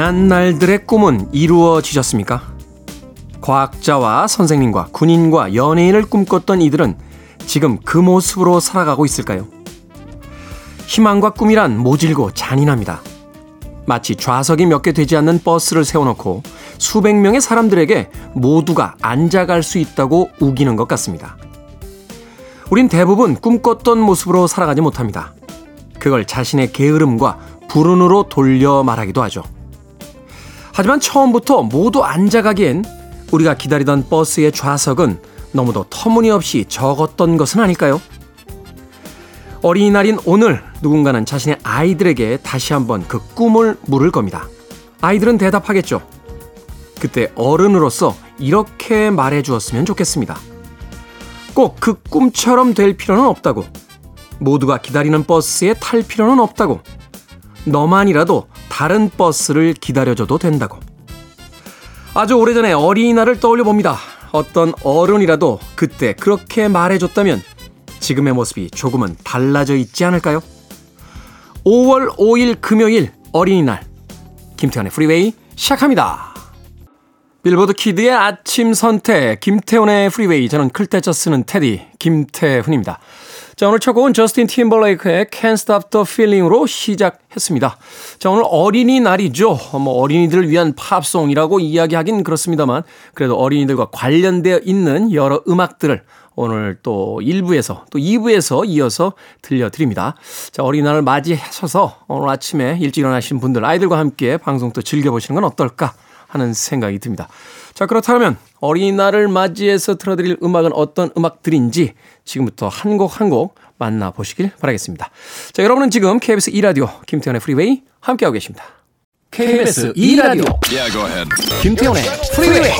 지난 날들의 꿈은 이루어지셨습니까? 과학자와 선생님과 군인과 연예인을 꿈꿨던 이들은 지금 그 모습으로 살아가고 있을까요? 희망과 꿈이란 모질고 잔인합니다. 마치 좌석이 몇 개 되지 않는 버스를 세워놓고 수백 명의 사람들에게 모두가 앉아갈 수 있다고 우기는 것 같습니다. 우린 대부분 꿈꿨던 모습으로 살아가지 못합니다. 그걸 자신의 게으름과 불운으로 돌려 말하기도 하죠. 하지만 처음부터 모두 앉아가기엔 우리가 기다리던 버스의 좌석은 너무도 터무니없이 적었던 것은 아닐까요? 어린이날인 오늘 누군가는 자신의 아이들에게 다시 한번 그 꿈을 물을 겁니다. 아이들은 대답하겠죠. 그때 어른으로서 이렇게 말해 주었으면 좋겠습니다. 꼭 그 꿈처럼 될 필요는 없다고. 모두가 기다리는 버스에 탈 필요는 없다고. 너만이라도 다른 버스를 기다려줘도 된다고. 아주 오래전에 어린이날을 떠올려 봅니다. 어떤 어른이라도 그때 그렇게 말해줬다면 지금의 모습이 조금은 달라져 있지 않을까요? 5월 5일 금요일 어린이날 김태훈의 프리웨이 시작합니다. 빌보드 kid의 아침 선택 김태훈의 프리웨이 저는 큰 대 자 쓰는 테디 김태훈입니다. 자, 오늘 첫 곡은 저스틴 팀벌레이크의 Can't Stop the Feeling으로 시작했습니다. 자, 오늘 어린이날이죠. 뭐 어린이들을 위한 팝송이라고 이야기하긴 그렇습니다만 그래도 어린이들과 관련되어 있는 여러 음악들을 오늘 또 1부에서 또 2부에서 이어서 들려드립니다. 자, 어린이날을 맞이하셔서 오늘 아침에 일찍 일어나신 분들 아이들과 함께 방송 또 즐겨보시는 건 어떨까 하는 생각이 듭니다. 자, 그렇다면 어린이날을 맞이해서 틀어드릴 음악은 어떤 음악들인지 지금부터 한 곡 한 곡 만나보시길 바라겠습니다. 자, 여러분은 지금 KBS 2라디오 김태훈의 프리웨이 함께하고 계십니다. KBS 2라디오. yeah, 김태훈의 프리웨이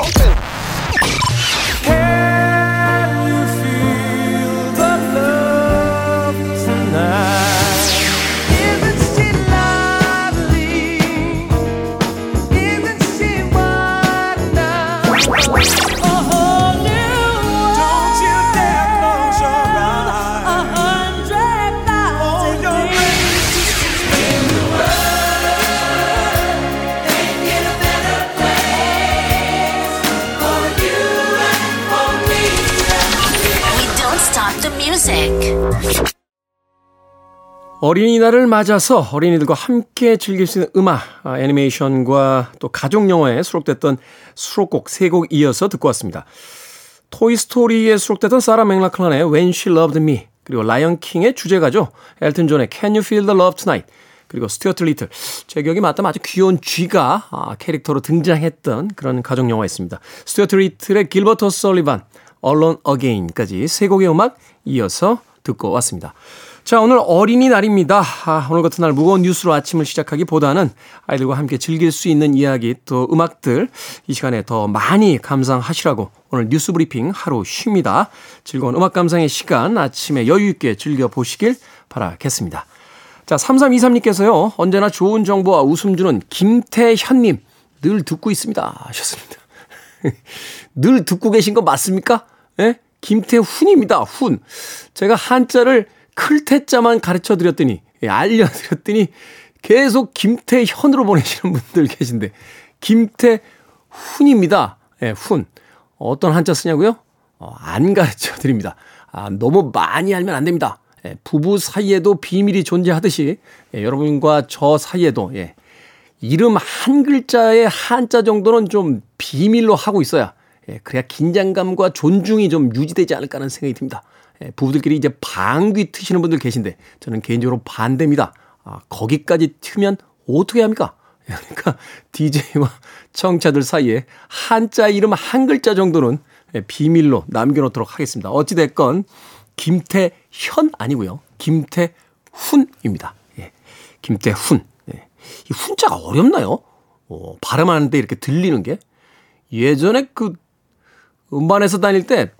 어린이날을 맞아서 어린이들과 함께 즐길 수 있는 음악, 아, 애니메이션과 또 가족 영화에 수록됐던 수록곡 세곡 이어서 듣고 왔습니다. 토이스토리에 수록됐던 사라 맥락클란의 When She Loved Me, 그리고 라이언 킹의 주제가죠. 엘튼 존의 Can You Feel the Love Tonight, 그리고 스튜어트 리틀. 제 기억이 맞다면 아주 귀여운 쥐가 아, 캐릭터로 등장했던 그런 가족 영화였습니다. 스튜어트 리틀의 길버트 오설리반, Alone Again까지 세 곡의 음악 이어서 듣고 왔습니다. 자, 오늘 어린이날입니다. 아, 오늘 같은 날 무거운 뉴스로 아침을 시작하기보다는 아이들과 함께 즐길 수 있는 이야기 또 음악들 이 시간에 더 많이 감상하시라고 오늘 뉴스 브리핑 하루 쉽니다. 즐거운 음악 감상의 시간 아침에 여유있게 즐겨보시길 바라겠습니다. 자, 3323님께서요, 언제나 좋은 정보와 웃음 주는 김태현님, 늘 듣고 있습니다. 하셨습니다. 늘 듣고 계신 거 맞습니까? 예? 김태훈입니다. 훈. 제가 한자를 클태자만 가르쳐 드렸더니, 예, 알려드렸더니 계속 김태현으로 보내시는 분들 계신데, 김태훈입니다. 예, 훈. 어떤 한자 쓰냐고요? 어, 안 가르쳐 드립니다. 아, 너무 많이 알면 안 됩니다. 예, 부부 사이에도 비밀이 존재하듯이, 예, 여러분과 저 사이에도, 예, 이름 한 글자의 한자 정도는 좀 비밀로 하고 있어야, 예, 그래야 긴장감과 존중이 좀 유지되지 않을까 하는 생각이 듭니다. 예, 부부들끼리 이제 방귀 트시는 분들 계신데 저는 개인적으로 반대입니다. 아, 거기까지 트면 어떻게 합니까? 그러니까 DJ와 청자들 사이에 한자 이름 한 글자 정도는 예, 비밀로 남겨놓도록 하겠습니다. 어찌됐건 김태현 아니고요. 김태훈입니다. 예, 김태훈. 예. 이 훈자가 어렵나요? 어, 발음하는데 이렇게 들리는 게 예전에 그 음반에서 다닐 때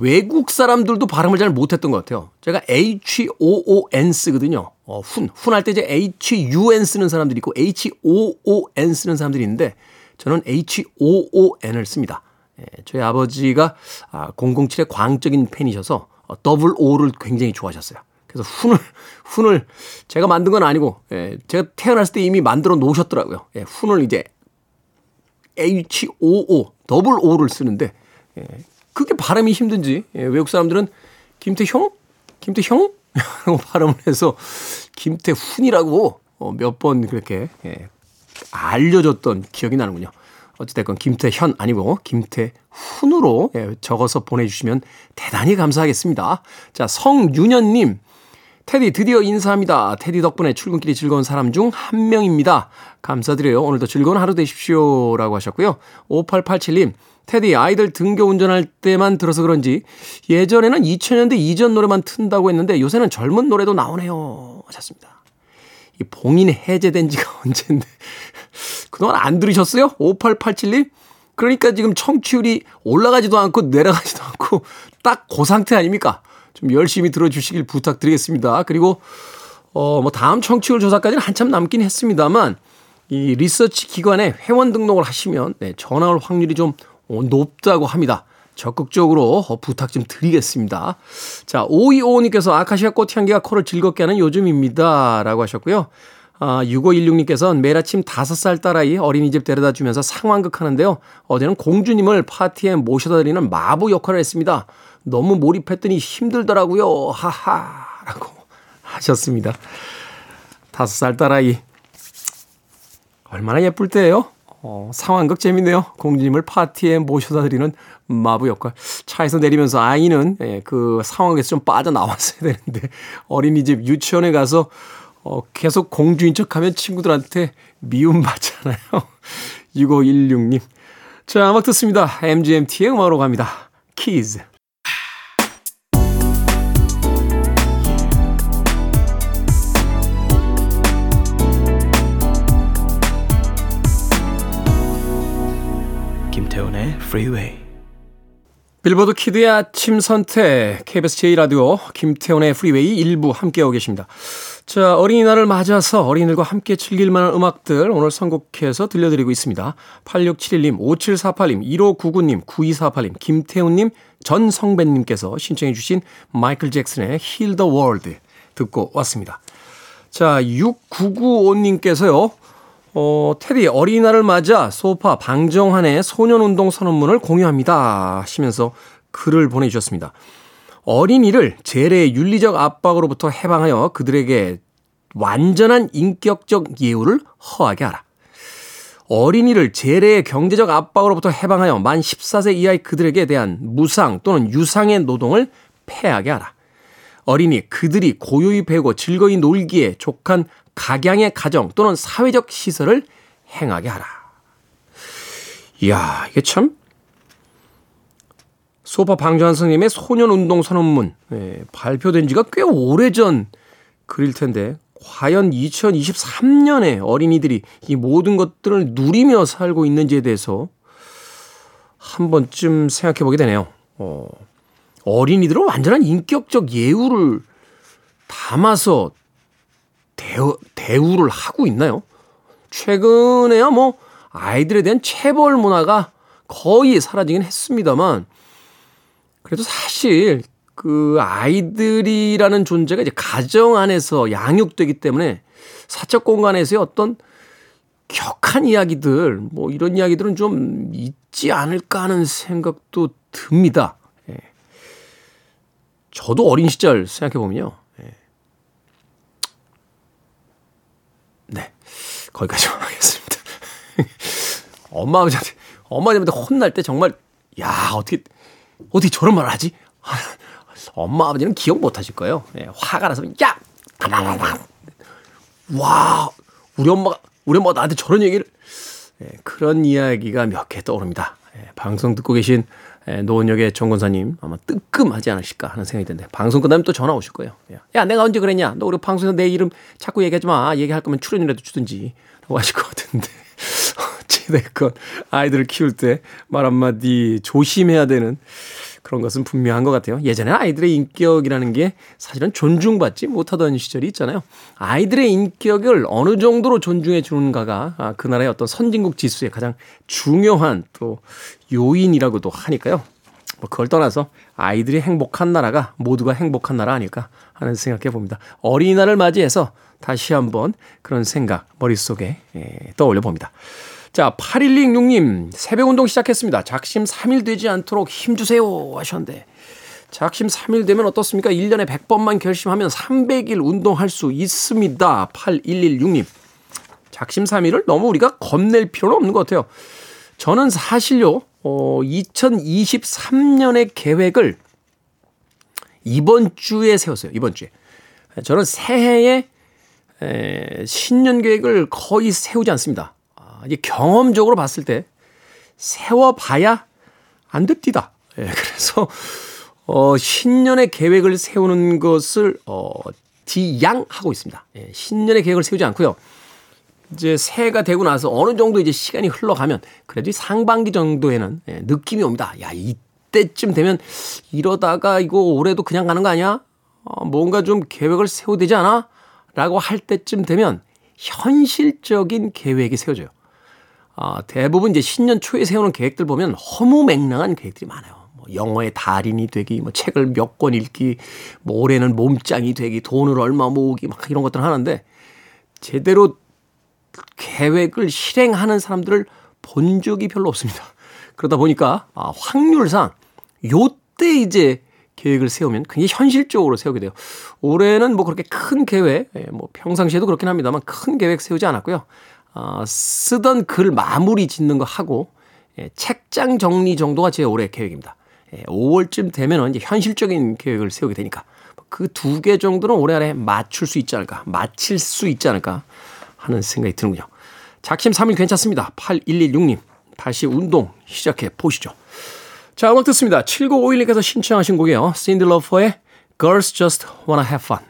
외국 사람들도 발음을 잘 못했던 것 같아요. 제가 H-O-O-N 쓰거든요. 어, 훈. 훈할 때 이제 H-U-N 쓰는 사람들이 있고 H-O-O-N 쓰는 사람들이 있는데 저는 H-O-O-N을 씁니다. 예, 저희 아버지가 아, 007의 광적인 팬이셔서 어, 더블 O를 굉장히 좋아하셨어요. 그래서 훈을, 훈을 제가 만든 건 아니고, 예, 제가 태어났을 때 이미 만들어 놓으셨더라고요. 예, 훈을 이제 H-O-O, 더블 O를 쓰는데, 예, 그게 발음이 힘든지, 예, 외국 사람들은 김태형? 김태형? 라고 발음을 해서 김태훈이라고 어, 몇 번 그렇게 예, 알려줬던 기억이 나는군요. 어찌됐건 김태현 아니고 김태훈으로 예, 적어서 보내주시면 대단히 감사하겠습니다. 자, 성윤현님. 테디 드디어 인사합니다. 테디 덕분에 출근길이 즐거운 사람 중 한 명입니다. 감사드려요. 오늘도 즐거운 하루 되십시오. 라고 하셨고요. 5887님. 테디 아이들 등교 운전할 때만 들어서 그런지 예전에는 2000년대 이전 노래만 튼다고 했는데 요새는 젊은 노래도 나오네요. 하셨습니다. 이 봉인 해제된 지가 언젠데 그동안 안 들으셨어요? 5887님? 그러니까 지금 청취율이 올라가지도 않고 내려가지도 않고 딱 그 상태 아닙니까? 좀 열심히 들어주시길 부탁드리겠습니다. 그리고, 어, 뭐 다음 청취율 조사까지는 한참 남긴 했습니다만 이 리서치 기관에 회원 등록을 하시면 네, 전화 올 확률이 좀 높다고 합니다. 적극적으로 부탁 좀 드리겠습니다. 자, 5255님께서 아카시아 꽃 향기가 코를 즐겁게 하는 요즘입니다. 라고 하셨고요. 아, 6516님께서는 매일 아침 5살 딸아이 어린이집 데려다 주면서 상황극 하는데요. 어제는 공주님을 파티에 모셔다 드리는 마부 역할을 했습니다. 너무 몰입했더니 힘들더라고요. 하하. 라고 하셨습니다. 5살 딸아이. 얼마나 예쁠 때예요? 어, 상황극 재밌네요. 공주님을 파티에 모셔다 드리는 마부 역할. 차에서 내리면서 아이는 예, 그 상황에서 좀 빠져나왔어야 되는데 어린이집 유치원에 가서 어, 계속 공주인 척 하면 친구들한테 미움받잖아요. 6516님. 자, 음악 듣습니다. MGMT의 음악으로 갑니다. 키즈. 김태훈의 Freeway. 빌보드 kid의 아침 선택, KBS 제1라디오, 김태훈의 프리웨이 일부 함께하고 계십니다. 자, 어린이날을 맞아서 어린이들과 함께 즐길 만한 음악들 오늘 선곡해서 들려드리고 있습니다. 8671님, 5748님, 1599님, 9248님, 김태훈님, 전성배님께서 신청해 주신 마이클 잭슨의 the World 듣고 왔습니다. 자, 6995님께서요. 어, 테디 어린이날을 맞아 소파 방정환의 소년운동 선언문을 공유합니다. 하시면서 글을 보내주셨습니다. 어린이를 재래의 윤리적 압박으로부터 해방하여 그들에게 완전한 인격적 예우를 허하게 하라. 어린이를 재래의 경제적 압박으로부터 해방하여 만 14세 이하의 그들에게 대한 무상 또는 유상의 노동을 폐하게 하라. 어린이 그들이 고요히 배우고 즐거이 놀기에 족한 각양의 가정 또는 사회적 시설을 행하게 하라. 이야, 이게 참 소파 방조한 선생님의 소년 운동 선언문 예, 발표된 지가 꽤 오래전 글일 텐데 과연 2023년에 어린이들이 이 모든 것들을 누리며 살고 있는지에 대해서 한 번쯤 생각해 보게 되네요. 어, 어린이들은 완전한 인격적 예우를 담아서 대우, 대우를 하고 있나요? 최근에야 뭐 아이들에 대한 체벌 문화가 거의 사라지긴 했습니다만 그래도 사실 그 아이들이라는 존재가 이제 가정 안에서 양육되기 때문에 사적 공간에서의 어떤 격한 이야기들 뭐 이런 이야기들은 좀 있지 않을까 하는 생각도 듭니다. 예. 저도 어린 시절 생각해 보면요. 거기까지만 하겠습니다. 엄마 아버지한테, 엄마 아버지한테 혼날 때 정말, 야, 어떻게, 어떻게 저런 말을 하지? 엄마 아버지는 기억 못 하실 거예요. 예, 화가 나서, 야! 와, 우리 엄마가, 우리 엄마가 나한테 저런 얘기를, 예, 그런 이야기가 몇 개 떠오릅니다. 예, 방송 듣고 계신 예, 노원역의 정권사님 아마 뜨끔하지 않으실까 하는 생각이 드는데 방송 끝나면 또 전화 오실 거예요. 야 내가 언제 그랬냐? 너 우리 방송에서 내 이름 자꾸 얘기하지 마. 얘기할 거면 출연이라도 주든지 라고 하실 것 같은데 어찌됐건 아이들을 키울 때 말 한마디 조심해야 되는 그런 것은 분명한 것 같아요. 예전에 아이들의 인격이라는 게 사실은 존중받지 못하던 시절이 있잖아요. 아이들의 인격을 어느 정도로 존중해 주는가가 아, 그 나라의 어떤 선진국 지수의 가장 중요한 또 요인이라고도 하니까요. 뭐 그걸 떠나서 아이들이 행복한 나라가 모두가 행복한 나라 아닐까 하는 생각해 봅니다. 어린이날을 맞이해서 다시 한번 그런 생각 머릿속에 예, 떠올려 봅니다. 자, 8126님, 새벽 운동 시작했습니다. 작심 3일 되지 않도록 힘주세요. 하셨는데, 작심 3일 되면 어떻습니까? 1년에 100번만 결심하면 300일 운동할 수 있습니다. 8116님. 작심 3일을 너무 우리가 겁낼 필요는 없는 것 같아요. 저는 사실요, 어, 2023년의 계획을 이번 주에 세웠어요. 이번 주에. 저는 새해에 에, 신년 계획을 거의 세우지 않습니다. 아, 이제 경험적으로 봤을 때 세워봐야 안 됩니다. 예, 그래서 어, 신년의 계획을 세우는 것을 어, 지양하고 있습니다. 예, 신년의 계획을 세우지 않고요. 이제 새해가 되고 나서 어느 정도 이제 시간이 흘러가면 그래도 상반기 정도에는 예, 느낌이 옵니다. 야, 이때쯤 되면 이러다가 이거 올해도 그냥 가는 거 아니야? 어, 뭔가 좀 계획을 세워야 되지 않아? 라고 할 때쯤 되면 현실적인 계획이 세워져요. 아, 대부분 이제 신년 초에 세우는 계획들 보면 허무맹랑한 계획들이 많아요. 뭐 영어의 달인이 되기, 뭐 책을 몇 권 읽기, 뭐 올해는 몸짱이 되기, 돈을 얼마 모으기, 막 이런 것들 하는데 제대로 계획을 실행하는 사람들을 본 적이 별로 없습니다. 그러다 보니까 아, 확률상 요때 이제 계획을 세우면 굉장히 현실적으로 세우게 돼요. 올해는 뭐 그렇게 큰 계획, 예, 뭐 평상시에도 그렇긴 합니다만 큰 계획 세우지 않았고요. 어, 쓰던 글 마무리 짓는 거 하고 예, 책장 정리 정도가 제 올해 계획입니다. 예, 5월쯤 되면 이제 현실적인 계획을 세우게 되니까 그 두 개 정도는 올해 안에 맞출 수 있지 않을까, 마칠 수 있지 않을까 하는 생각이 드는군요. 작심 3일 괜찮습니다. 8116님 다시 운동 시작해 보시죠. 자, 음악 듣습니다. 7951님께서 신청하신 곡이에요. 신디 러퍼의 Girls Just Wanna Have Fun.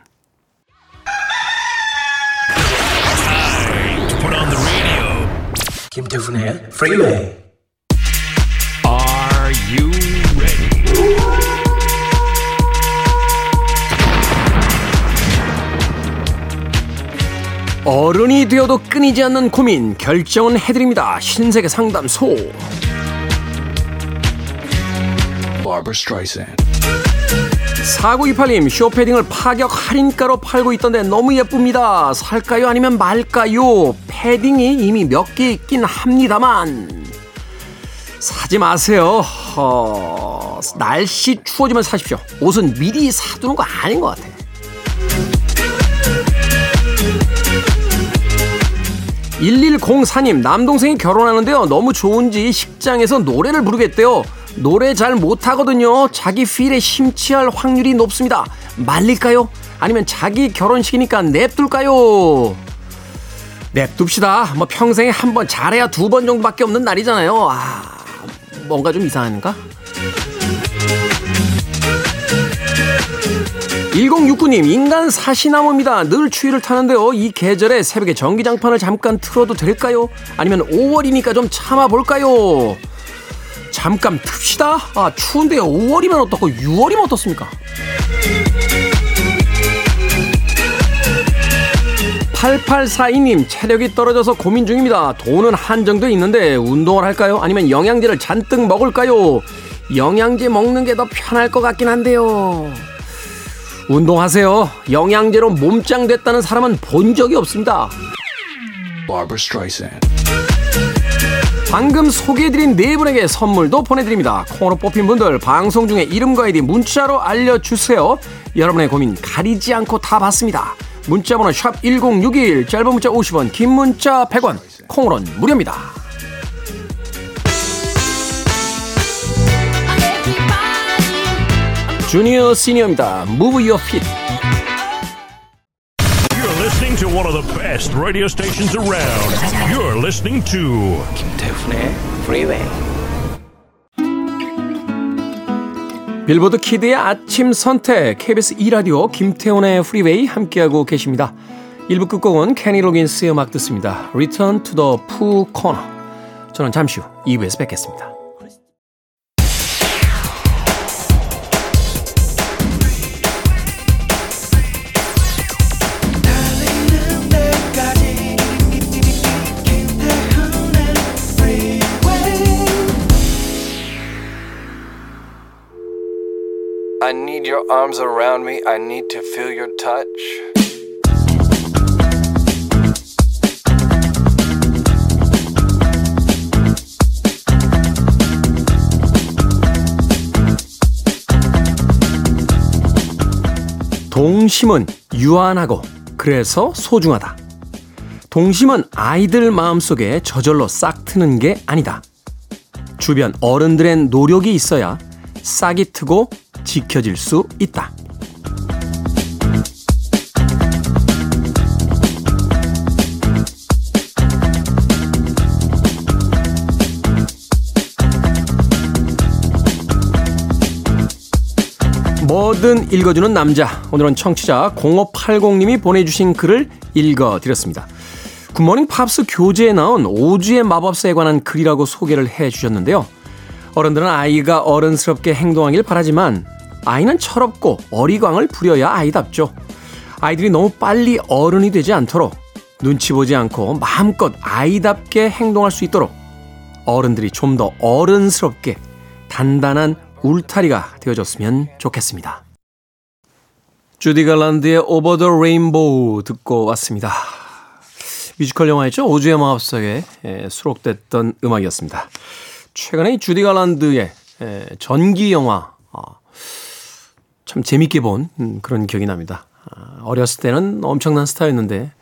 김태훈의 Freeway. Are you ready? 어른이 되어도 끊이지 않는 고민 결정은 해드립니다. 신세계 상담소. Barbara Streisand. 4928님 쇼패딩을 파격 할인가로 팔고 있던데 너무 예쁩니다. 살까요 아니면 말까요? 패딩이 이미 몇 개 있긴 합니다만 사지 마세요. 어, 날씨 추워지면 사십시오. 옷은 미리 사두는 거 아닌 것 같아. 1104님, 남동생이 결혼하는데요. 너무 좋은지 식장에서 노래를 부르겠대요. 노래 잘 못하거든요. 자기 필에 심취할 확률이 높습니다. 말릴까요? 아니면 자기 결혼식이니까 냅둘까요? 냅둡시다. 뭐 평생에 한 번 잘해야 두 번 정도밖에 없는 날이잖아요. 아, 뭔가 좀 이상한가? 1069님, 인간 사시나무입니다. 늘 추위를 타는데요. 이 계절에 새벽에 전기장판을 잠깐 틀어도 될까요? 아니면 5월이니까 좀 참아볼까요? 잠깐 틉시다. 아, 추운데요. 5월이면 어떻고 6월이면 어떻습니까? 8842님, 체력이 떨어져서 고민 중입니다. 돈은 한정돼 있는데 운동을 할까요? 아니면 영양제를 잔뜩 먹을까요? 영양제 먹는 게 더 편할 것 같긴 한데요. 운동하세요. 영양제로 몸짱 됐다는 사람은 본 적이 없습니다. 방금 소개해드린 네 분에게 선물도 보내드립니다. 콩으로 뽑힌 분들 방송 중에 이름과 아이디 문자로 알려주세요. 여러분의 고민 가리지 않고 다 받습니다. 문자번호 샵 1061, 짧은 문자 50원, 긴 문자 100원, 콩으로는 무료입니다. 주니어 시니어입니다. Move your feet. The best radio stations around. You're listening to 김태훈의 Freeway. 빌보드 kid의 아침 선택 KBS 2 라디오 김태훈의 프리웨이 함께하고 계십니다. 1부 끝곡은 케니 로긴스의 음악 듣습니다. Return to the Pooh Corner. 저는 잠시 후 2부에서 뵙겠습니다. Arms around me. I need to feel your touch. 동심은 유한하고 그래서 소중하다. 동심은 아이들 마음속에 저절로 싹 트는 게 아니다. 주변 어른들의 노력이 있어야 싹이 트고 지켜질 수 있다. 뭐든 읽어주는 남자. 오늘은 청취자 0580님이 보내주신 글을 읽어드렸습니다. 굿모닝 팝스 교재에 나온 오즈의 마법사에 관한 글이라고 소개를 해 주셨는데요. 어른들은 아이가 어른스럽게 행동하길 바라지만 아이는 철없고 어리광을 부려야 아이답죠. 아이들이 너무 빨리 어른이 되지 않도록 눈치 보지 않고 마음껏 아이답게 행동할 수 있도록 어른들이 좀 더 어른스럽게 단단한 울타리가 되어줬으면 좋겠습니다. 주디 갈란드의 Over the Rainbow 듣고 왔습니다. 뮤지컬 영화였죠. 오즈의 마법사에 수록됐던 음악이었습니다. 최근에 이 주디 갈란드의 전기 영화 어, 참 재밌게 본 음, 그런 기억이 납니다. 아, 어렸을 때는 엄청난 스타였는데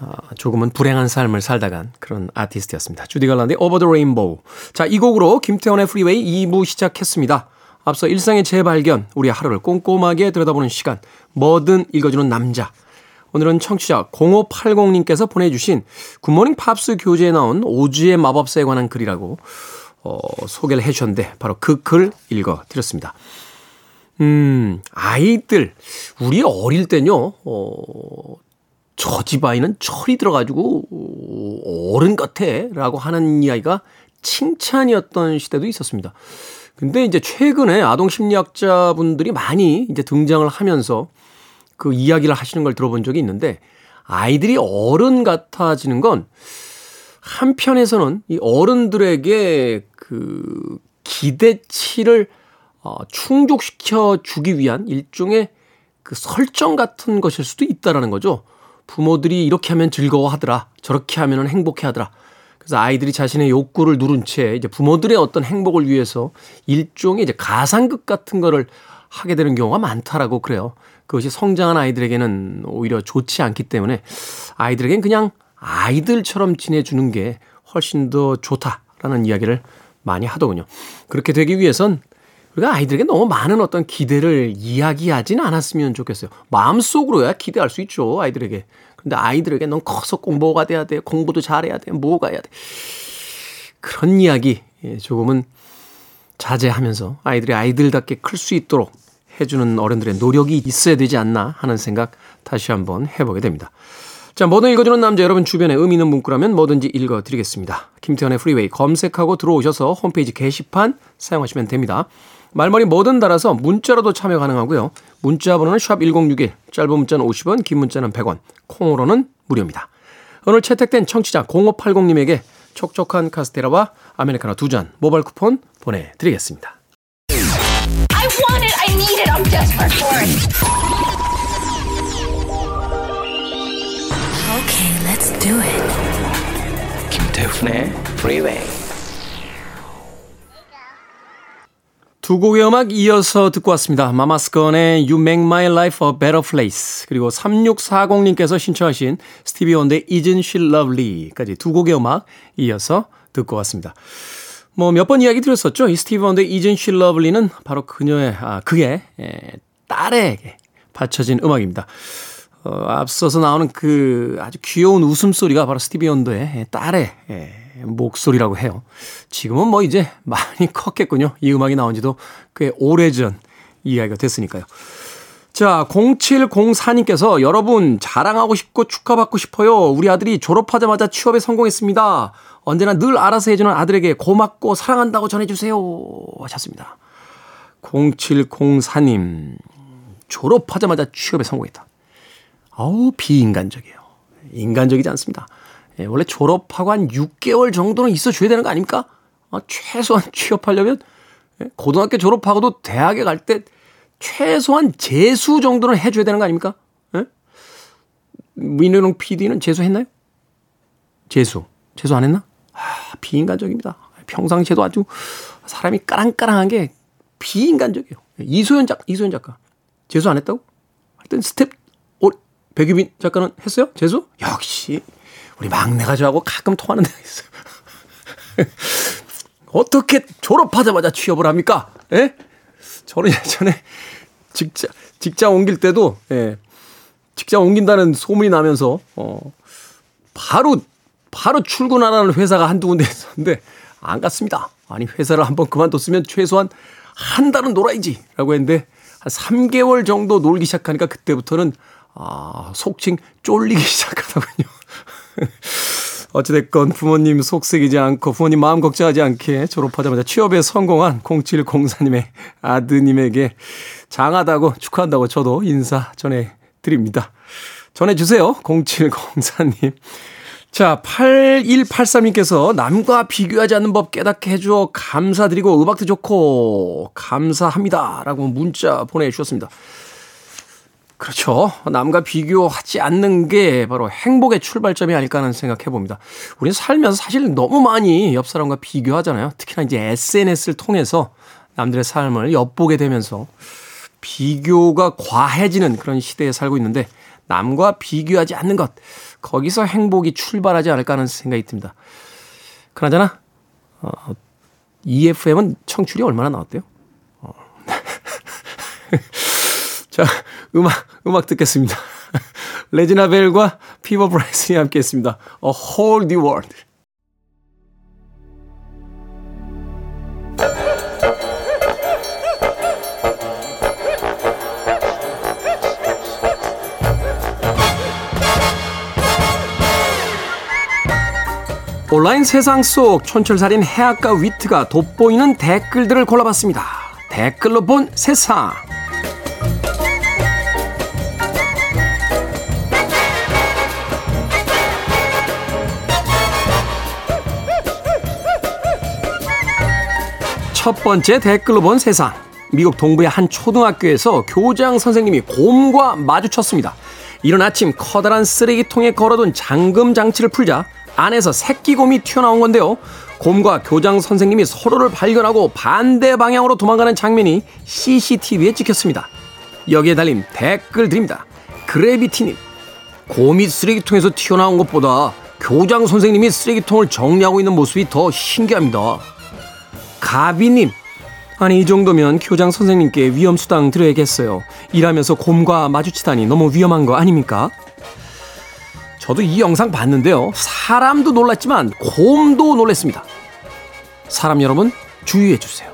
아, 조금은 불행한 삶을 살다간 그런 아티스트였습니다. 주디 갈란드의 Over the Rainbow. 자, 이 곡으로 김태훈의 프리웨이 2부 시작했습니다. 앞서 일상의 재발견, 우리 하루를 꼼꼼하게 들여다보는 시간, 뭐든 읽어주는 남자. 오늘은 청취자 0580님께서 보내주신 굿모닝 팝스 교재에 나온 오즈의 마법사에 관한 글이라고 어, 소개를 해주셨는데 바로 그 글 읽어드렸습니다. 음, 아이들, 우리 어릴 때는요, 어, 저 집 아이는 철이 들어가지고 어른 같아 라고 하는 이야기가 칭찬이었던 시대도 있었습니다. 근데 이제 최근에 아동 심리학자분들이 많이 이제 등장을 하면서 그 이야기를 하시는 걸 들어본 적이 있는데 아이들이 어른 같아지는 건 한편에서는 이 어른들에게 그 기대치를 어, 충족시켜 주기 위한 일종의 그 설정 같은 것일 수도 있다라는 거죠. 부모들이 이렇게 하면 즐거워하더라. 저렇게 하면 행복해 하더라. 그래서 아이들이 자신의 욕구를 누른 채 이제 부모들의 어떤 행복을 위해서 일종의 이제 가상극 같은 거를 하게 되는 경우가 많다라고 그래요. 그것이 성장한 아이들에게는 오히려 좋지 않기 때문에 아이들에겐 그냥 아이들처럼 지내주는 게 훨씬 더 좋다라는 이야기를 많이 하더군요. 그렇게 되기 위해선 우리가 아이들에게 너무 많은 어떤 기대를 이야기하지는 않았으면 좋겠어요. 마음속으로야 기대할 수 있죠, 아이들에게. 근데 아이들에게 넌 커서 공부가 돼야 돼. 공부도 잘해야 돼. 뭐가 해야 돼. 그런 이야기 예, 조금은 자제하면서 아이들이 아이들답게 클 수 있도록 해주는 어른들의 노력이 있어야 되지 않나 하는 생각 다시 한번 해보게 됩니다. 자, 뭐든 읽어주는 남자 여러분 주변에 의미 있는 문구라면 뭐든지 읽어드리겠습니다. 김태훈의 프리웨이 검색하고 들어오셔서 홈페이지 게시판 사용하시면 됩니다. 말머리 뭐든 달아서 문자로도 참여 가능하고요. 문자 번호는 샵1061, 짧은 문자는 50원, 긴 문자는 100원, 콩으로는 무료입니다. 오늘 채택된 청취자 0580님에게 촉촉한 카스테라와 아메리카노 두 잔 모바일 쿠폰 보내드리겠습니다. I want it. I need it. I'm desperate for it. Okay, let's do it. 김태훈의 Freeway. 두 곡의 음악 이어서 듣고 왔습니다. 마마스건의 You Make My Life a Better Place 그리고 3640님께서 신청하신 스티비 원더의 Isn't She Lovely까지 두 곡의 음악 이어서 듣고 왔습니다. 뭐 몇 번 이야기 드렸었죠. 이 스티비 원더의 Isn't She Lovely는 바로 그녀의 아 그의 에, 딸에게 바쳐진 음악입니다. 어, 앞서서 나오는 그 아주 귀여운 웃음소리가 바로 스티비 원더의 딸의 예, 목소리라고 해요. 지금은 뭐 이제 많이 컸겠군요. 이 음악이 나온 지도 꽤 오래전 이야기가 됐으니까요. 자, 0704님께서 여러분 자랑하고 싶고 축하받고 싶어요. 우리 아들이 졸업하자마자 취업에 성공했습니다. 언제나 늘 알아서 해주는 아들에게 고맙고 사랑한다고 전해주세요. 하셨습니다. 0704님, 졸업하자마자 취업에 성공했다. 어우, 비인간적이에요. 인간적이지 않습니다. 예, 원래 졸업하고 한 6개월 정도는 있어줘야 되는 거 아닙니까? 어, 최소한 취업하려면 예, 고등학교 졸업하고도 대학에 갈 때 최소한 재수 정도는 해줘야 되는 거 아닙니까? 예? 민호롱 PD는 재수했나요? 재수. 재수 안 했나? 아, 비인간적입니다. 평상시에도 아주 사람이 까랑까랑한 게 비인간적이에요. 이소연 작 이소연 작가. 재수 안 했다고? 하여튼 스텝, 어, 백유빈 작가는 했어요? 재수? 역시, 우리 막내가 저하고 가끔 통하는 데가 있어요. 어떻게 졸업하자마자 취업을 합니까? 예? 저는 예전에 직장, 직장 옮길 때도, 예, 직장 옮긴다는 소문이 나면서, 어, 바로, 바로 출근하라는 회사가 한두 군데 있었는데, 안 갔습니다. 아니, 회사를 한번 그만뒀으면 최소한 한 달은 놀아야지. 라고 했는데, 한 3개월 정도 놀기 시작하니까 그때부터는, 아, 속칭 쫄리기 시작하더군요. 어찌됐건 부모님 속색이지 않고 부모님 마음 걱정하지 않게 졸업하자마자 취업에 성공한 0704님의 아드님에게 장하다고 축하한다고 저도 인사 전해드립니다. 전해주세요. 0704님. 자, 8183님께서 남과 비교하지 않는 법 깨닫게 해줘 감사드리고 음악도 좋고 감사합니다. 라고 문자 보내주셨습니다. 그렇죠. 남과 비교하지 않는 게 바로 행복의 출발점이 아닐까 하는 생각해 봅니다. 우리는 살면서 사실 너무 많이 옆 사람과 비교하잖아요. 특히나 이제 SNS를 통해서 남들의 삶을 엿보게 되면서 비교가 과해지는 그런 시대에 살고 있는데 남과 비교하지 않는 것 거기서 행복이 출발하지 않을까 하는 생각이 듭니다. 그나저나 어, EFM은 청출이 얼마나 나왔대요? 어. 자, 음악, 음악 듣겠습니다. 레지나 벨과 피보 브라이슨이 함께 했습니다. A Whole New World. 온라인 세상 속 촌철살인 해학과 위트가 돋보이는 댓글들을 골라봤습니다. 댓글로 본 세상. 첫 번째 댓글로 본 세상. 미국 동부의 한 초등학교에서 교장 선생님이 곰과 마주쳤습니다. 이른 아침 커다란 쓰레기통에 걸어둔 잠금 장치를 풀자 안에서 새끼곰이 튀어나온 건데요. 곰과 교장 선생님이 서로를 발견하고 반대 방향으로 도망가는 장면이 CCTV에 찍혔습니다. 여기에 달린 댓글 드립니다. 그래비티님, 곰이 쓰레기통에서 튀어나온 것보다 교장 선생님이 쓰레기통을 정리하고 있는 모습이 더 신기합니다. 가비님, 아니 이 정도면 교장 선생님께 위험 수당 드려야겠어요. 일하면서 곰과 마주치다니 너무 위험한 거 아닙니까? 저도 이 영상 봤는데요. 사람도 놀랐지만 곰도 놀랐습니다. 사람 여러분 주의해 주세요.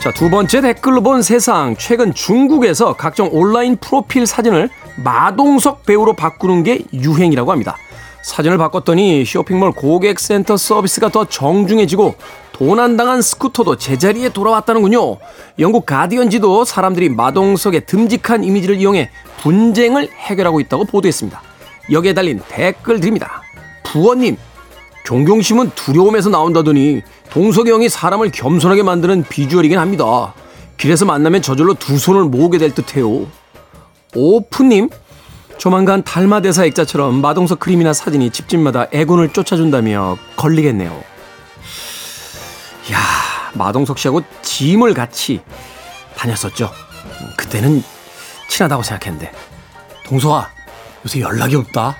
자, 두 번째 댓글로 본 세상. 최근 중국에서 각종 온라인 프로필 사진을 마동석 배우로 바꾸는 게 유행이라고 합니다. 사진을 바꿨더니 쇼핑몰 고객센터 서비스가 더 정중해지고 도난당한 스쿠터도 제자리에 돌아왔다는군요. 영국 가디언지도 사람들이 마동석의 듬직한 이미지를 이용해 분쟁을 해결하고 있다고 보도했습니다. 여기에 달린 댓글 드립니다. 부원님, 종경심은 두려움에서 나온다더니 동석이 형이 사람을 겸손하게 만드는 비주얼이긴 합니다. 길에서 만나면 저절로 두 손을 모으게 될 듯해요. 오프님, 조만간 달마대사 액자처럼 마동석 그림이나 사진이 집집마다 애군을 쫓아준다며 걸리겠네요. 야 마동석 씨하고 짐을 같이 다녔었죠. 그때는 친하다고 생각했는데. 동석아, 요새 연락이 없다.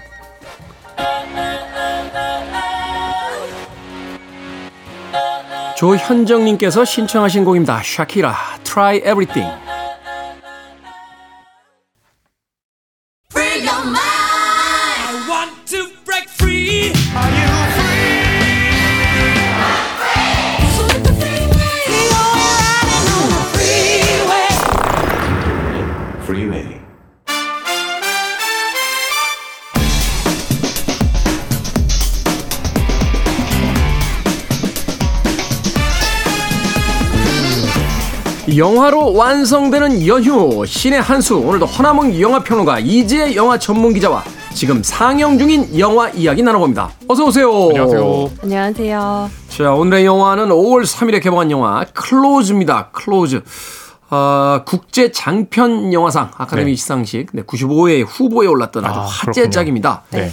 조현정님께서 신청하신 곡입니다. 샤키라, Try Everything. 영화로 완성되는 연휴 씨네한수 오늘도 허남웅 영화평론가 이지혜 영화 전문 기자와 지금 상영 중인 영화 이야기 나눠봅니다. 어서 오세요. 안녕하세요. 안녕하세요. 자, 오늘의 영화는 5월 3일에 개봉한 영화 클로즈입니다. 클로즈. 아, 국제 장편 영화상 아카데미 네. 시상식 네, 95회 후보에 올랐던 아주 아, 화제작입니다. 네.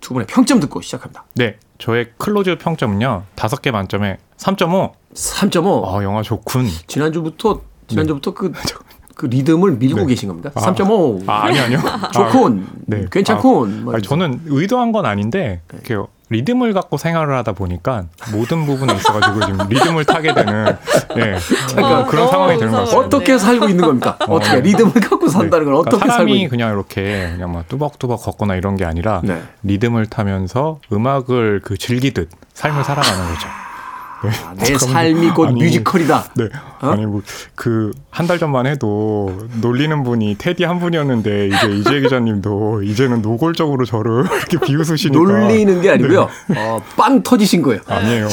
두 분의 평점 듣고 시작합니다. 네. 저의 클로즈 평점은요. 다섯 개 만점에 3.5. 3.5. 아, 영화 좋군. 지난주부터 지난주부터 그, 그 리듬을 밀고 네. 계신 겁니다. 아. 3.5. 아, 아니 아니요. 좋군. 아, 네. 괜찮군. 뭐 아, 아니, 저는 의도한 건 아닌데 이렇게 리듬을 갖고 생활을 하다 보니까 모든 부분에 있어가지고 지금 리듬을 타게 되는 예, 잠깐, 그런 어, 상황이 되는 것 같습니다. 어떻게 살고 있는 겁니까? 어 떻게 네. 리듬을 갖고 산다는 건 그러니까 어떻게 살고 사람이 있는 그냥 이렇게 그냥 막 뚜벅뚜벅 걷거나 이런 게 아니라 네. 리듬을 타면서 음악을 그 즐기듯 삶을 살아가는 거죠. 아, 내 삶이 곧 아니, 뮤지컬이다. 네. 아니 뭐그 한 달 전만 해도 놀리는 분이 테디 한 분이었는데 이제 이재 기자님도 이제는 노골적으로 저를 이렇게 비웃으시니까 놀리는 게 아니고요. 네. 어, 빵 터지신 거예요. 아니에요.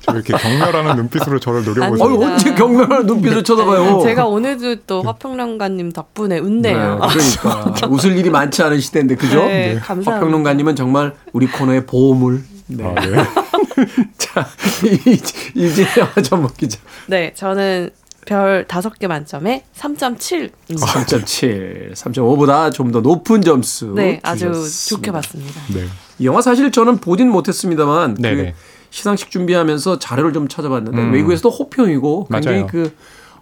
저 이렇게 격렬하는 눈빛으로 저를 어이, 노려보시고 언제 경멸하는 눈빛을 쳐다봐요. 제가 오늘도 또 화평론가님 덕분에 웃네요. 네, 그러니까 웃을 일이 많지 않은 시대인데 그죠? 네, 감사합니다. 화평론가님은 정말 우리 코너의 보물. 네. 아, 네. 자 이- 이제 전목 기자 네, 저는 별 다섯 개 만점에 3.7입니다. 3.7, 3.5보다 좀 더 높은 점수. 네, 아주 주셨습니다. 좋게 봤습니다. 네. 이 영화 사실 저는 보진 못했습니다만 그. 시상식 준비하면서 자료를 좀 찾아봤는데 음. 외국에서도 호평이고 굉장히 맞아요. 그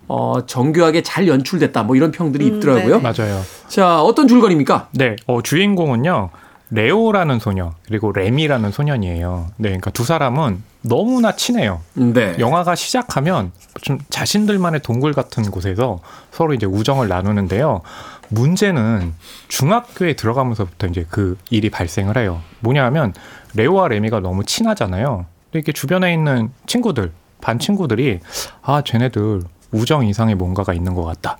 어, 정교하게 잘 연출됐다 뭐 이런 평들이 있더라고요. 네. 맞아요. 자 어떤 줄거리입니까? 네, 어, 주인공은요 레오라는 소녀 그리고 레미라는 소년이에요. 네, 그러니까 두 사람은 너무나 친해요. 네. 영화가 시작하면 좀 자신들만의 동굴 같은 곳에서 서로 이제 우정을 나누는데요. 문제는 중학교에 들어가면서부터 이제 그 일이 발생을 해요. 뭐냐 하면 레오와 레미가 너무 친하잖아요. 근데 이렇게 주변에 있는 친구들, 반 친구들이 아, 쟤네들 우정 이상의 뭔가가 있는 것 같다.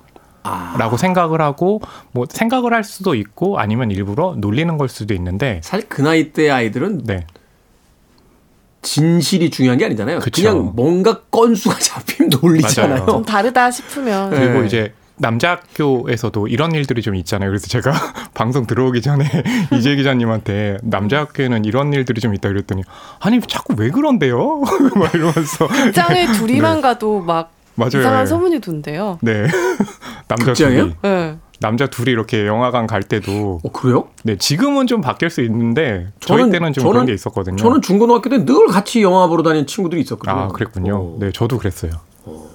라고 생각을 하고 뭐 생각을 할 수도 있고 아니면 일부러 놀리는 걸 수도 있는데 사실 그 나이 때 아이들은 네. 진실이 중요한 게 아니잖아요. 그쵸. 그냥 뭔가 건수가 잡히면 놀리잖아요. 맞아요. 좀 다르다 싶으면 네. 그리고 이제 남자 학교에서도 이런 일들이 좀 있잖아요. 그래서 제가 방송 들어오기 전에 이재 기자님한테 남자 학교에는 이런 일들이 좀 있다 그랬더니 아니 자꾸 왜 그런데요? 막 이러면서 극장에 둘이만 가도 막 맞아요. 이상한 소문이 돈대요. 네 남자 극장이요? 둘이 네. 남자 둘이 이렇게 영화관 갈 때도 어 그래요? 네 지금은 좀 바뀔 수 있는데 저희 저는- 때는 좀 저는- 그런 게 있었거든요. 저는 중고등학교 때 늘 같이 영화 보러 다니는 친구들이 있었거든요. 아 그랬군요. 어. 네 저도 그랬어요.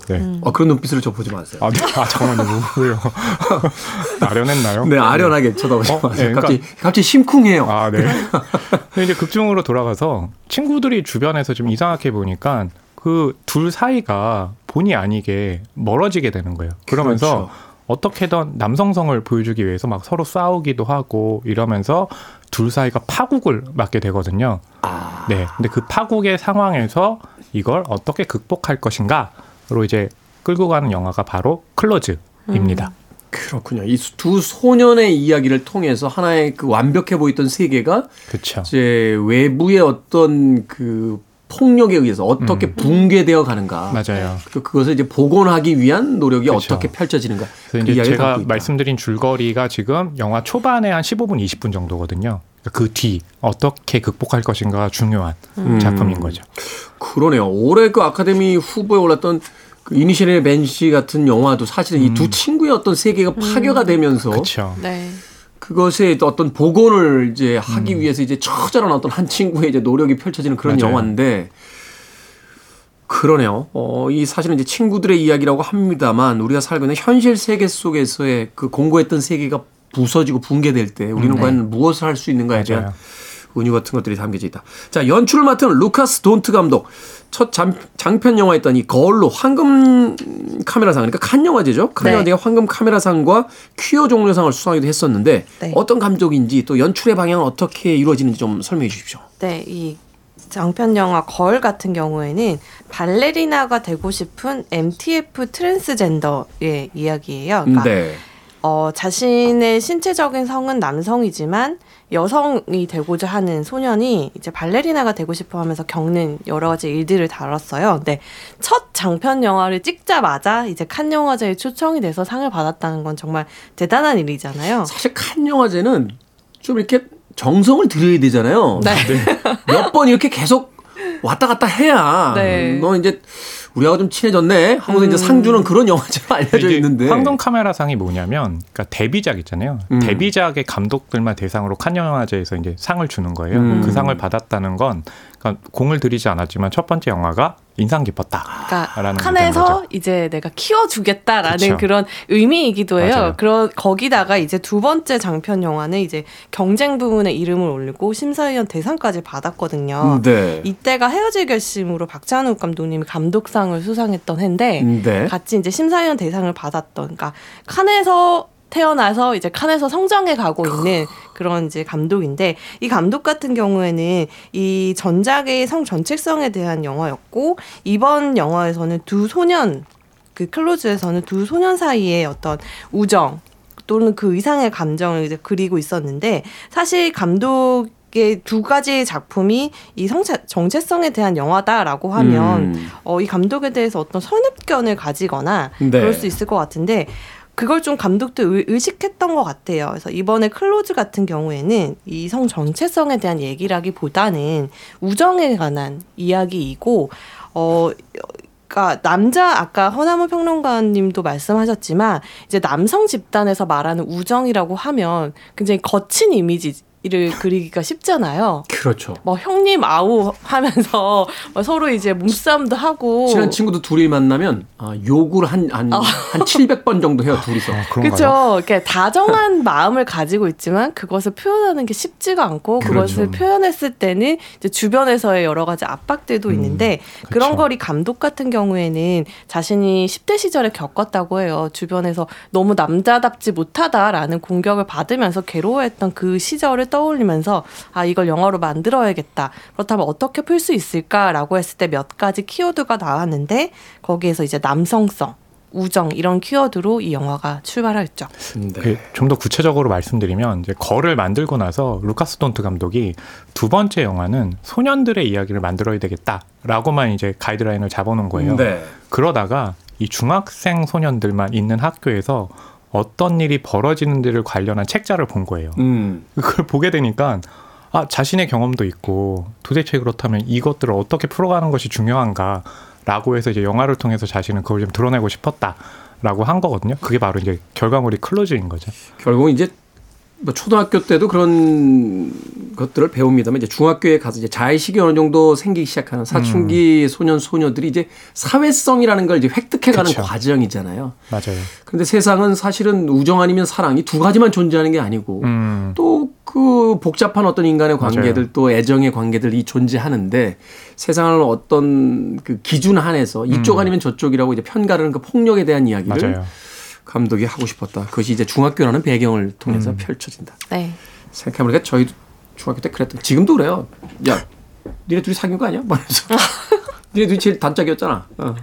네. 아, 그런 눈빛으로 저 보지 마세요. 아, 네. 아 잠깐만요. 뭐예요? 아련했나요? 네, 아련하게 쳐다보지 어, 마세요. 네, 그러니까- 갑자기, 갑자기 심쿵해요. 아, 네. 근데 이제 극중으로 돌아가서 친구들이 주변에서 좀 이상하게 보니까 그 둘 사이가 본의 아니게 멀어지게 되는 거예요. 그러면서 그렇죠. 어떻게든 남성성을 보여주기 위해서 막 서로 싸우기도 하고 이러면서 둘 사이가 파국을 맞게 되거든요. 아, 네. 근데 그 파국의 상황에서 이걸 어떻게 극복할 것인가로 이제 끌고 가는 영화가 바로 클로즈입니다. 그렇군요. 이 두 소년의 이야기를 통해서 하나의 그 완벽해 보였던 세계가 그렇죠. 이제 외부의 어떤 그 폭력에 의해서 어떻게 붕괴되어 가는가. 음. 맞아요. 그 그것을 이제 복원하기 위한 노력이 그쵸. 어떻게 펼쳐지는가. 그 그래서 이제 이야기를 제가. 말씀드린 줄거리가 지금 영화 초반에 한 15분, 20분 정도거든요. 그 뒤 어떻게 극복할 것인가 중요한 음. 작품인 거죠. 그러네요. 올해 그 아카데미 후보에 올랐던 그 이니셜의 벤시 같은 영화도 사실은 이두 친구의 어떤 세계가 파괴가 되면서 그렇죠. 네. 그것의 또 어떤 복원을 이제 하기 위해서 이제 처절한 어떤 한 친구의 이제 노력이 펼쳐지는 그런 맞아요. 영화인데 그러네요. 어, 이 사실은 이제 친구들의 이야기라고 합니다만 우리가 살고 있는 현실 세계 속에서의 그 공고했던 세계가 부서지고 붕괴될 때 우리는 과연 무엇을 할 수 있는가에 대한 맞아요. 은유 같은 것들이 담겨져 있다. 자, 연출을 맡은 루카스 돈트 감독. 첫 장, 장편 영화였던 이 거울로 황금 카메라상, 그러니까 칸 영화제죠. 칸 네. 영화제가 황금 카메라상과 퀴어 종려상을 수상하기도 했었는데 네. 어떤 감독인지 또 연출의 방향은 어떻게 이루어지는지 좀 설명해 주십시오. 네, 이 장편 영화 거울 같은 경우에는 발레리나가 되고 싶은 MTF 트랜스젠더의 이야기예요. 그러니까 네. 어, 자신의 신체적인 성은 남성이지만 여성이 되고자 하는 소년이 이제 발레리나가 되고 싶어 하면서 겪는 여러 가지 일들을 다뤘어요. 근데 첫 장편 영화를 찍자마자 이제 칸 영화제에 초청이 돼서 상을 받았다는 건 정말 대단한 일이잖아요. 사실 칸 영화제는 좀 이렇게 정성을 들여야 되잖아요. 네. 몇 번 이렇게 계속 왔다 갔다 해야 네. 너 이제 우리하고 좀 친해졌네 하고서 이제 상 주는 그런 영화처럼 알려져 있는데 황금 카메라상이 뭐냐면 그러니까 데뷔작 있잖아요. 음. 데뷔작의 감독들만 대상으로 칸 영화제에서 이제 상을 주는 거예요. 음. 그 상을 받았다는 건 그러니까 공을 들이지 않았지만 첫 번째 영화가 인상 깊었다. 그러니까 칸에서. 이제 내가 키워주겠다라는 그쵸. 그런 의미이기도 해요. 맞아요. 그런 거기다가 이제 두 번째 장편 영화는 이제 경쟁 부문에 이름을 올리고 심사위원 대상까지 받았거든요. 네. 이때가 헤어질 결심으로 박찬욱 감독님이 감독상을 수상했던 해인데 네. 같이 이제 심사위원 대상을 받았던 그러니까 칸에서 태어나서 이제 칸에서 성장해 가고 있는 그런 이제 감독인데 이 감독 같은 경우에는 이 전작의 성 정체성에 대한 영화였고 이번 영화에서는 두 소년 그 클로즈에서는 두 소년 사이의 어떤 우정 또는 그 이상의 감정을 이제 그리고 있었는데 사실 감독의 두 가지 작품이 이 성체, 정체성에 대한 영화다라고 하면 음. 어, 이 감독에 대해서 어떤 선입견을 가지거나 네. 그럴 수 있을 것 같은데 그걸 좀 감독도 의, 의식했던 것 같아요. 그래서 이번에 클로즈 같은 경우에는 이 성 정체성에 대한 얘기라기보다는 우정에 관한 이야기이고 어. 그러니까 남자 아까 허남웅 평론가님도 말씀하셨지만 이제 남성 집단에서 말하는 우정이라고 하면 굉장히 거친 이미지 를 그리기가 쉽잖아요. 그렇죠. 뭐 형님 아우 하면서 뭐 서로 이제 몸싸움도 하고 친한 친구도 둘이 만나면 아, 욕을 한한 한 700번 정도 해요 둘이서. 아, 그런가요? 그렇죠. 이렇게 다정한 마음을 가지고 있지만 그것을 표현하는 게 쉽지가 않고 그 그렇죠. 것을 표현했을 때는 이제 주변에서의 여러 가지 압박들도 있는데 그런 그렇죠. 걸이 감독 같은 경우에는 자신이 10대 시절에 겪었다고 해요. 주변에서 너무 남자답지 못하다라는 공격을 받으면서 괴로워했던 그 시절을 떠올리면서 아 이걸 영화로 만들어야겠다. 그렇다면 어떻게 풀 수 있을까라고 했을 때 몇 가지 키워드가 나왔는데 거기에서 이제 남성성 우정 이런 키워드로 이 영화가 출발했죠. 네. 좀더 구체적으로 말씀드리면 이제 거를 만들고 나서 루카스 돈트 감독이 두 번째 영화는 소년들의 이야기를 만들어야 되겠다라고만 이제 가이드라인을 잡아놓은 거예요. 네. 그러다가 이 중학생 소년들만 있는 학교에서 어떤 일이 벌어지는지를 관련한 책자를 본 거예요. 음. 그걸 보게 되니까 아 자신의 경험도 있고 도대체 그렇다면 이것들을 어떻게 풀어가는 것이 중요한가라고 해서 이제 영화를 통해서 자신은 그걸 좀 드러내고 싶었다라고 한 거거든요. 그게 바로 이제 결과물이 클로즈인 거죠. 결국 이제 뭐 초등학교 때도 그런 것들을 배웁니다만 이제 중학교에 가서 이제 자의식이 어느 정도 생기기 시작하는 사춘기 소년 소녀들이 이제 사회성이라는 걸 이제 획득해가는 그쵸. 과정이잖아요. 맞아요. 그런데 세상은 사실은 우정 아니면 사랑이 두 가지만 존재하는 게 아니고 음, 또그 복잡한 어떤 인간의 관계들 맞아요. 또 애정의 관계들이 존재하는데 세상을 어떤 그 기준 안에서 이쪽 아니면 저쪽이라고 이제 편가르는 그 폭력에 대한 이야기를 음. 맞아요. 감독이 하고 싶었다. 그것이 이제 중학교라는 배경을 통해서 음. 펼쳐진다. 네. 생각해보니까 저희도 중학교 때 그랬던 지금도 그래요. 야, 니네 둘이 사귄 거 아니야? 말면서. 니네 둘이 제일 단짝이었잖아. 어.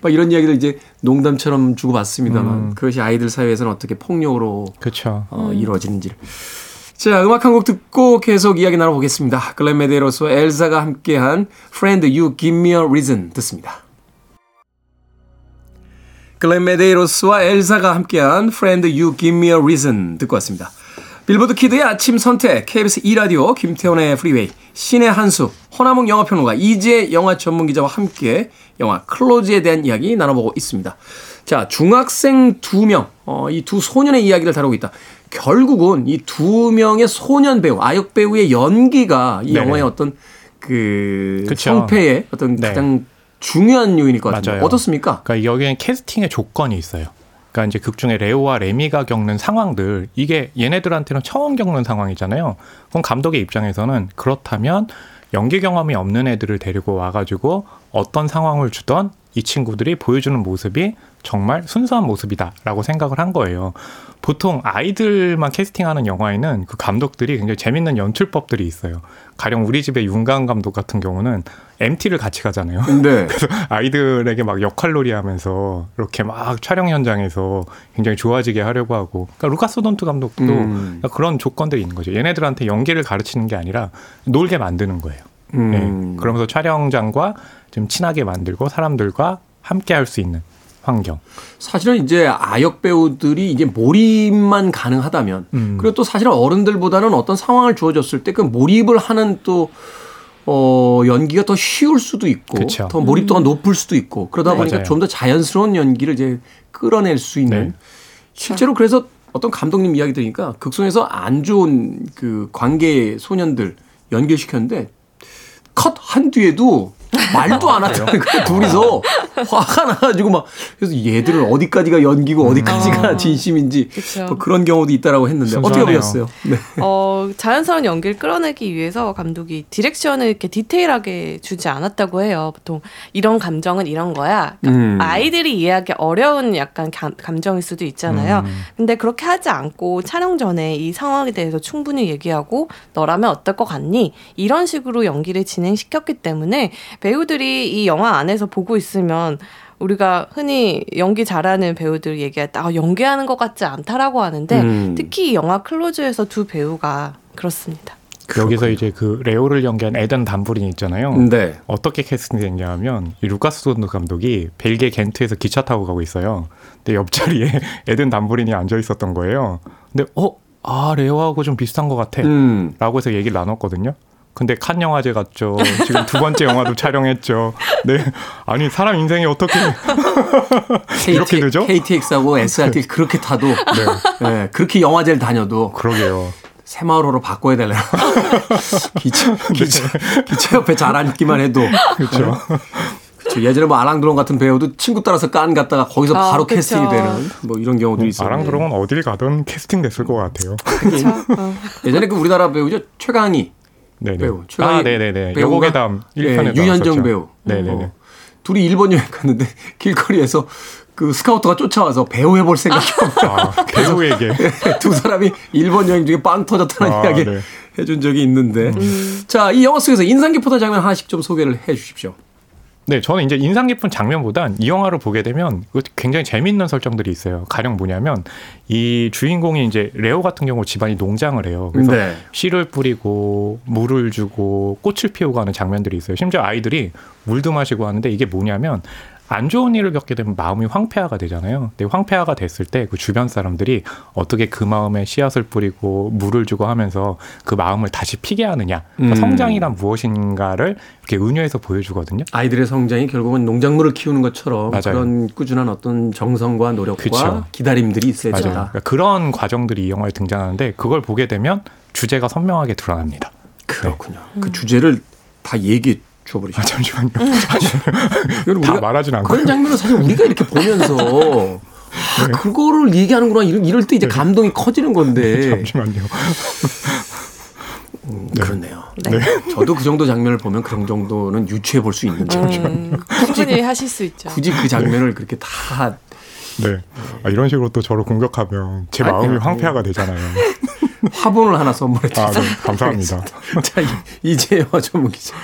막 이런 이야기를 이제 농담처럼 주고받습니다만 음. 그것이 아이들 사이에서는 어떻게 폭력으로 그렇죠. 어, 이루어지는지를. 자, 음악 한 곡 듣고 계속 이야기 나눠보겠습니다. 글렌 메데로스와 엘사가 함께한 Friend You Give Me a Reason 듣습니다. 글렌 메데이로스와 엘사가 함께한 Friend You Give Me a Reason 듣고 왔습니다. 빌보드 키드의 아침 선택, KBS 2라디오, 김태훈의 프리웨이, 씨네한수, 허남웅 영화평론가, 이지혜 영화 전문기자와 함께 영화 클로즈에 대한 이야기 나눠보고 있습니다. 자, 중학생 두 명, 어, 이 두 소년의 이야기를 다루고 있다. 결국은 이 두 명의 소년 배우, 아역 배우의 연기가 이 네네. 영화의 어떤 그 그쵸. 성패의 어떤 네. 가장 중요한 요인일 것 같은데 맞아요. 어떻습니까? 그러니까 여기엔 캐스팅의 조건이 있어요. 그러니까 이제 극 중에 레오와 레미가 겪는 상황들 이게 얘네들한테는 처음 겪는 상황이잖아요. 그럼 감독의 입장에서는 그렇다면 연기 경험이 없는 애들을 데리고 와가지고 어떤 상황을 주던 이 친구들이 보여주는 모습이 정말 순수한 모습이다라고 생각을 한 거예요. 보통 아이들만 캐스팅하는 영화에는 그 감독들이 굉장히 재밌는 연출법들이 있어요. 가령 우리 집의 윤강 감독 같은 경우는 MT를 같이 가잖아요. 네. 아이들에게 막 역할놀이 하면서 이렇게 막 촬영 현장에서 굉장히 좋아지게 하려고 하고 그러니까 루카스 돈트 감독도 음. 그러니까 그런 조건들이 있는 거죠. 얘네들한테 연기를 가르치는 게 아니라 놀게 만드는 거예요. 음. 네. 그러면서 촬영장과 좀 친하게 만들고 사람들과 함께 할 수 있는 환경. 사실은 이제 아역 배우들이 이제 몰입만 가능하다면 음. 그리고 또 사실은 어른들보다는 어떤 상황을 주어졌을 때 그 몰입을 하는 또 어, 연기가 더 쉬울 수도 있고 그쵸. 더 몰입도가 높을 수도 있고 그러다 네. 보니까. 좀 더 자연스러운 연기를 이제 끌어낼 수 있는 네. 실제로 그래서 어떤 감독님 이야기 들으니까 극성에서 안 좋은 그 관계 소년들 연결시켰는데 컷 한 뒤에도 말도 안 하다는 거예요. 둘이서 화가 나가지고 막 그래서 얘들은 어디까지가 연기고 어디까지가 진심인지 그쵸. 뭐 그런 경우도 있다라고 했는데 어떻게. 보셨어요? 네. 어, 자연스러운 연기를 끌어내기 위해서 감독이 디렉션을 이렇게 디테일하게 주지 않았다고 해요. 보통 이런 감정은 이런 거야. 그러니까 음. 아이들이 이해하기 어려운 약간 감, 감정일 수도 있잖아요. 근데 그렇게 하지 않고 촬영 전에 이 상황에 대해서 충분히 얘기하고 너라면 어떨 것 같니? 이런 식으로 연기를 진행시켰기 때문에 배우들이 이 영화 안에서 보고 있으면 우리가 흔히 연기 잘하는 배우들 얘기할 때 아, 연기하는 것 같지 않다라고 하는데 음. 특히 이 영화 클로즈에서 두 배우가 그렇습니다. 여기서 이제 그 레오를 연기한 에던 담브린 있잖아요. 네. 어떻게 캐스팅됐냐 하면 이 루카스 돈드 감독이 벨기에 겐트에서 기차 타고 가고 있어요. 근데 옆자리에 에든 담브린이 앉아 있었던 거예요. 근데 어? 아 레오하고 좀 비슷한 것 같아. 음. 라고 해서 얘기를 나눴거든요. 근데 칸 영화제 갔죠. 지금 두 번째 영화도 촬영했죠. 네. 아니 사람 인생이 어떻게 이렇게 되죠? KTX하고 SRT 그렇게 타도 네. 네, 그렇게 영화제를 다녀도 그러게요. 새마을호로 바꿔야 되려나? 기차, 기차, 기차 옆에 잘 앉기만 해도. 그렇죠. 그쵸. 예전에 뭐 아랑드론 같은 배우도 친구 따라서 깐 갔다가 거기서 아, 바로 그쵸. 캐스팅이 되는 뭐 이런 경우도 있어요. 아랑 그러면 어딜 가든 캐스팅 됐을 것 같아요. 예전에 그 우리나라 배우죠. 최강희 네네. 배우. 아, 네네네. 여고괴담 예, 1편에 유현정 배우. 네네네. 어. 둘이 일본 여행 갔는데 길거리에서 그 스카우터가 쫓아와서 배우 해볼 생각이 없다. 아, 배우에게. 두 사람이 일본 여행 중에 빵 터졌다는 아, 이야기 네. 해준 적이 있는데. 자, 이 영화 속에서 인상 깊었던 장면 하나씩 좀 소개를 해 주십시오. 네, 저는 이제 인상 깊은 장면보단 이 영화를 보게 되면 그 굉장히 재밌는 설정들이 있어요. 가령 뭐냐면 이 주인공이 이제 레오 같은 경우 집안이 농장을 해요. 그래서 네. 씨를 뿌리고 물을 주고 꽃을 피우고 하는 장면들이 있어요. 심지어 아이들이 물도 마시고 하는데 이게 뭐냐면 안 좋은 일을 겪게 되면 마음이 황폐화가 되잖아요. 근데 황폐화가 됐을 때 그 주변 사람들이 어떻게 그 마음에 씨앗을 뿌리고 물을 주고 하면서 그 마음을 다시 피게 하느냐. 그러니까 음. 성장이란 무엇인가를 이렇게 은유해서 보여주거든요. 아이들의 성장이 결국은 농작물을 키우는 것처럼 맞아요. 그런 꾸준한 어떤 정성과 노력과 그쵸. 기다림들이 있어야. 된다. 그러니까 그런 과정들이 이 영화에 등장하는데 그걸 보게 되면 주제가 선명하게 드러납니다. 그렇군요. 그 주제를 다 얘기해 줘버리죠. 아, 잠시만요. 이건 다 우리가 말하진 않고. 그런 장면은 사실 우리가 이렇게 보면서 아, 그거를 얘기하는구나 이럴, 이럴 때 이제 감동이 커지는 건데 잠시만요. 음, 그렇네요. 네. 저도 그 정도 장면을 보면 그런 정도는 유추해 볼 수 있는데 음, 충분히 하실 수 있죠. 굳이 그 장면을 그렇게 다 네. 아, 이런 식으로 또 저를 공격하면 제 아니요, 마음이. 황폐화가 되잖아요. 화분을 하나 선물해 아, 주세요. 네. 감사합니다. 자, 이- 이제 영화 전문 기자.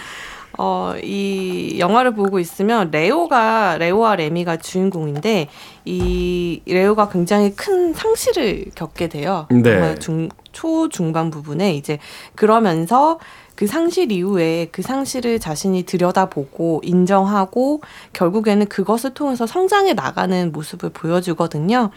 어, 이 영화를 보고 있으면 레오가 레오와 레미가 주인공인데 이 레오가 굉장히 큰 상실을 겪게 돼요. 네. 중 초 중반 부분에 이제 그러면서 그 상실 이후에 그 상실을 자신이 들여다보고 인정하고 결국에는 그것을 통해서 성장해 나가는 모습을 보여주거든요.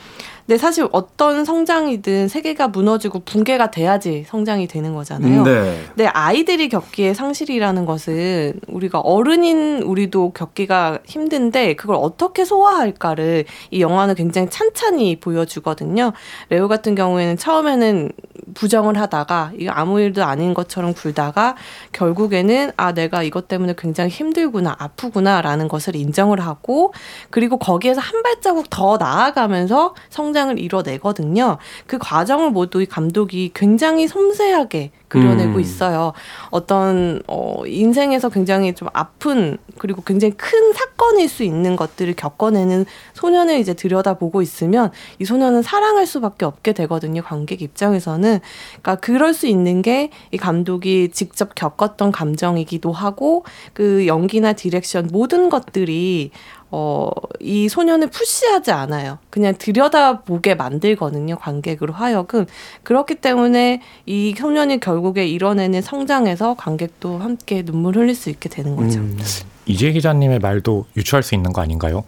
근데 사실 어떤 성장이든 세계가 무너지고 붕괴가 돼야지 성장이 되는 거잖아요. 네. 근데 아이들이 겪기에 상실이라는 것은 우리가 어른인 우리도 겪기가 힘든데 그걸 어떻게 소화할까를 이 영화는 굉장히 찬찬히 보여주거든요. 레오 같은 경우에는 처음에는 부정을 하다가 이거 아무 일도 아닌 것처럼 굴다가 결국에는 아 내가 이것 때문에 굉장히 힘들구나 아프구나라는 것을 인정을 하고 그리고 거기에서 한 발자국 더 나아가면서 성 장을 이뤄내거든요. 그 과정을 모두 이 감독이 굉장히 섬세하게 그려내고 음. 있어요. 어떤 어 인생에서 굉장히 좀 아픈 그리고 굉장히 큰 사건일 수 있는 것들을 겪어내는 소년을 이제 들여다보고 있으면 이 소년은 사랑할 수밖에 없게 되거든요. 관객 입장에서는 그러니까 그럴 수 있는 게 이 감독이 직접 겪었던 감정이기도 하고 그 연기나 direction 모든 것들이 어, 이 소년을 push하지 않아요. 그냥 들여다보게 만들거든요. 관객으로 하여금. 그렇기 때문에 이 소년이 결국 에 이뤄내는 성장에서 관객도 함께 눈물 흘릴 수 있게 되는 거죠. 음, 이지혜 기자님의 말도 유추할 수 있는 거 아닌가요?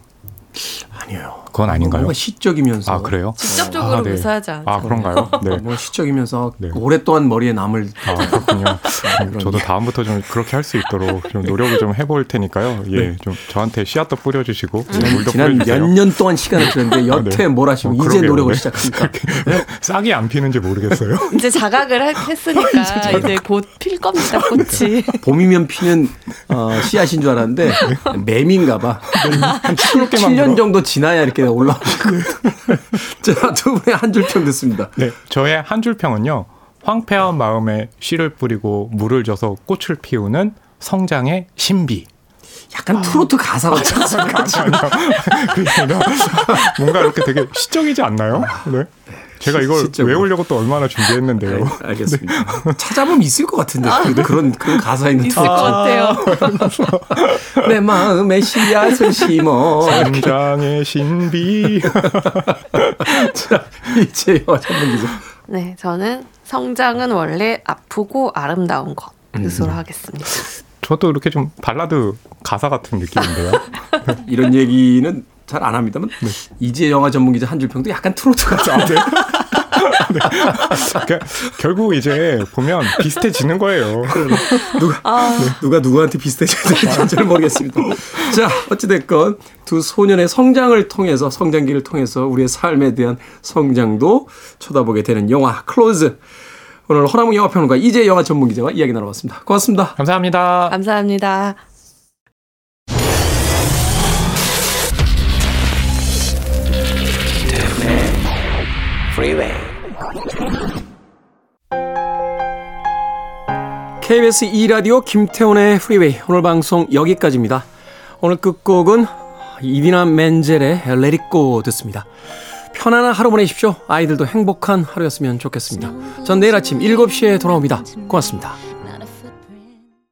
아니에요. 그건 아닌가요? 뭔가 시적이면서 아 그래요? 직접적으로 아, 네. 묘사하지 않죠. 아 그런가요? 네. 뭐 시적이면서 네. 오랫동안 머리에 남을 아, 그렇군요. 저도 다음부터 좀 그렇게 할 수 있도록 좀 노력을 좀 해볼 테니까요. 예, 좀 저한테 씨앗도 뿌려주시고 예, 물도 네. 지난 뿌려주세요. 몇년 동안 시간을 들였는데 여태 네. 뭘 하시고 어, 이제. 노력을 네. 시작합니까? 싹이 안 피는지 모르겠어요. 이제 자각을 하- 했으니까 이제 곧 필 겁니다, 꽃이. 봄이면 피는 어, 씨앗인 줄 알았는데 매미인가 봐. 한 7, 게 7년 만들어. 정도 지나야 이렇게 올라오고. 자, 두 분의 한 줄 평 듣습니다. 네, 저의 한 줄 평은요. 황폐한 마음에 씨를 뿌리고 물을 줘서 꽃을 피우는 성장의 신비. 약간 트로트 가사 같지 않습니까? 뭔가 이렇게 되게 시적이지 않나요? 네. 제가 이걸 시적으로. 외우려고 또 얼마나 준비했는데요. 네, 알겠습니다. 찾아보면 있을 것 같은데 그- 그런 그런 가사 있는 있을 것 같아요. 내 마음에 씨앗을 심어. 성장의 신비. 자, 이제 여 전문 기자. 네, 저는 성장은 원래 아프고 아름다운 것으로 하겠습니다. 저도 이렇게 좀 발라드 가사 같은 느낌인데요. 이런 얘기는 잘 안 합니다만 이제 영화 전문 기자 한줄 평도 약간 트로트 같아. 네. 그러니까 결국 이제 보면 비슷해지는 거예요. 누가 누가 누구한테 비슷해져야 되는지 잘 모르겠습니다. 자, 어찌 됐건 두 소년의 성장을 통해서 성장기를 통해서 우리의 삶에 대한 성장도 쳐다보게 되는 영화 클로즈. 오늘 허남웅 영화평론가 이지혜 영화 전문 기자와 이야기 나눠봤습니다. 고맙습니다. 감사합니다. 감사합니다. KBS 2라디오 김태훈의 프리웨이 오늘 방송 여기까지입니다. 오늘 끝곡은 이디나 멘젤의 Let It Go 듣습니다. 편안한 하루 보내십시오. 아이들도 행복한 하루였으면 좋겠습니다. 전 내일 아침 7시에 돌아옵니다. 고맙습니다.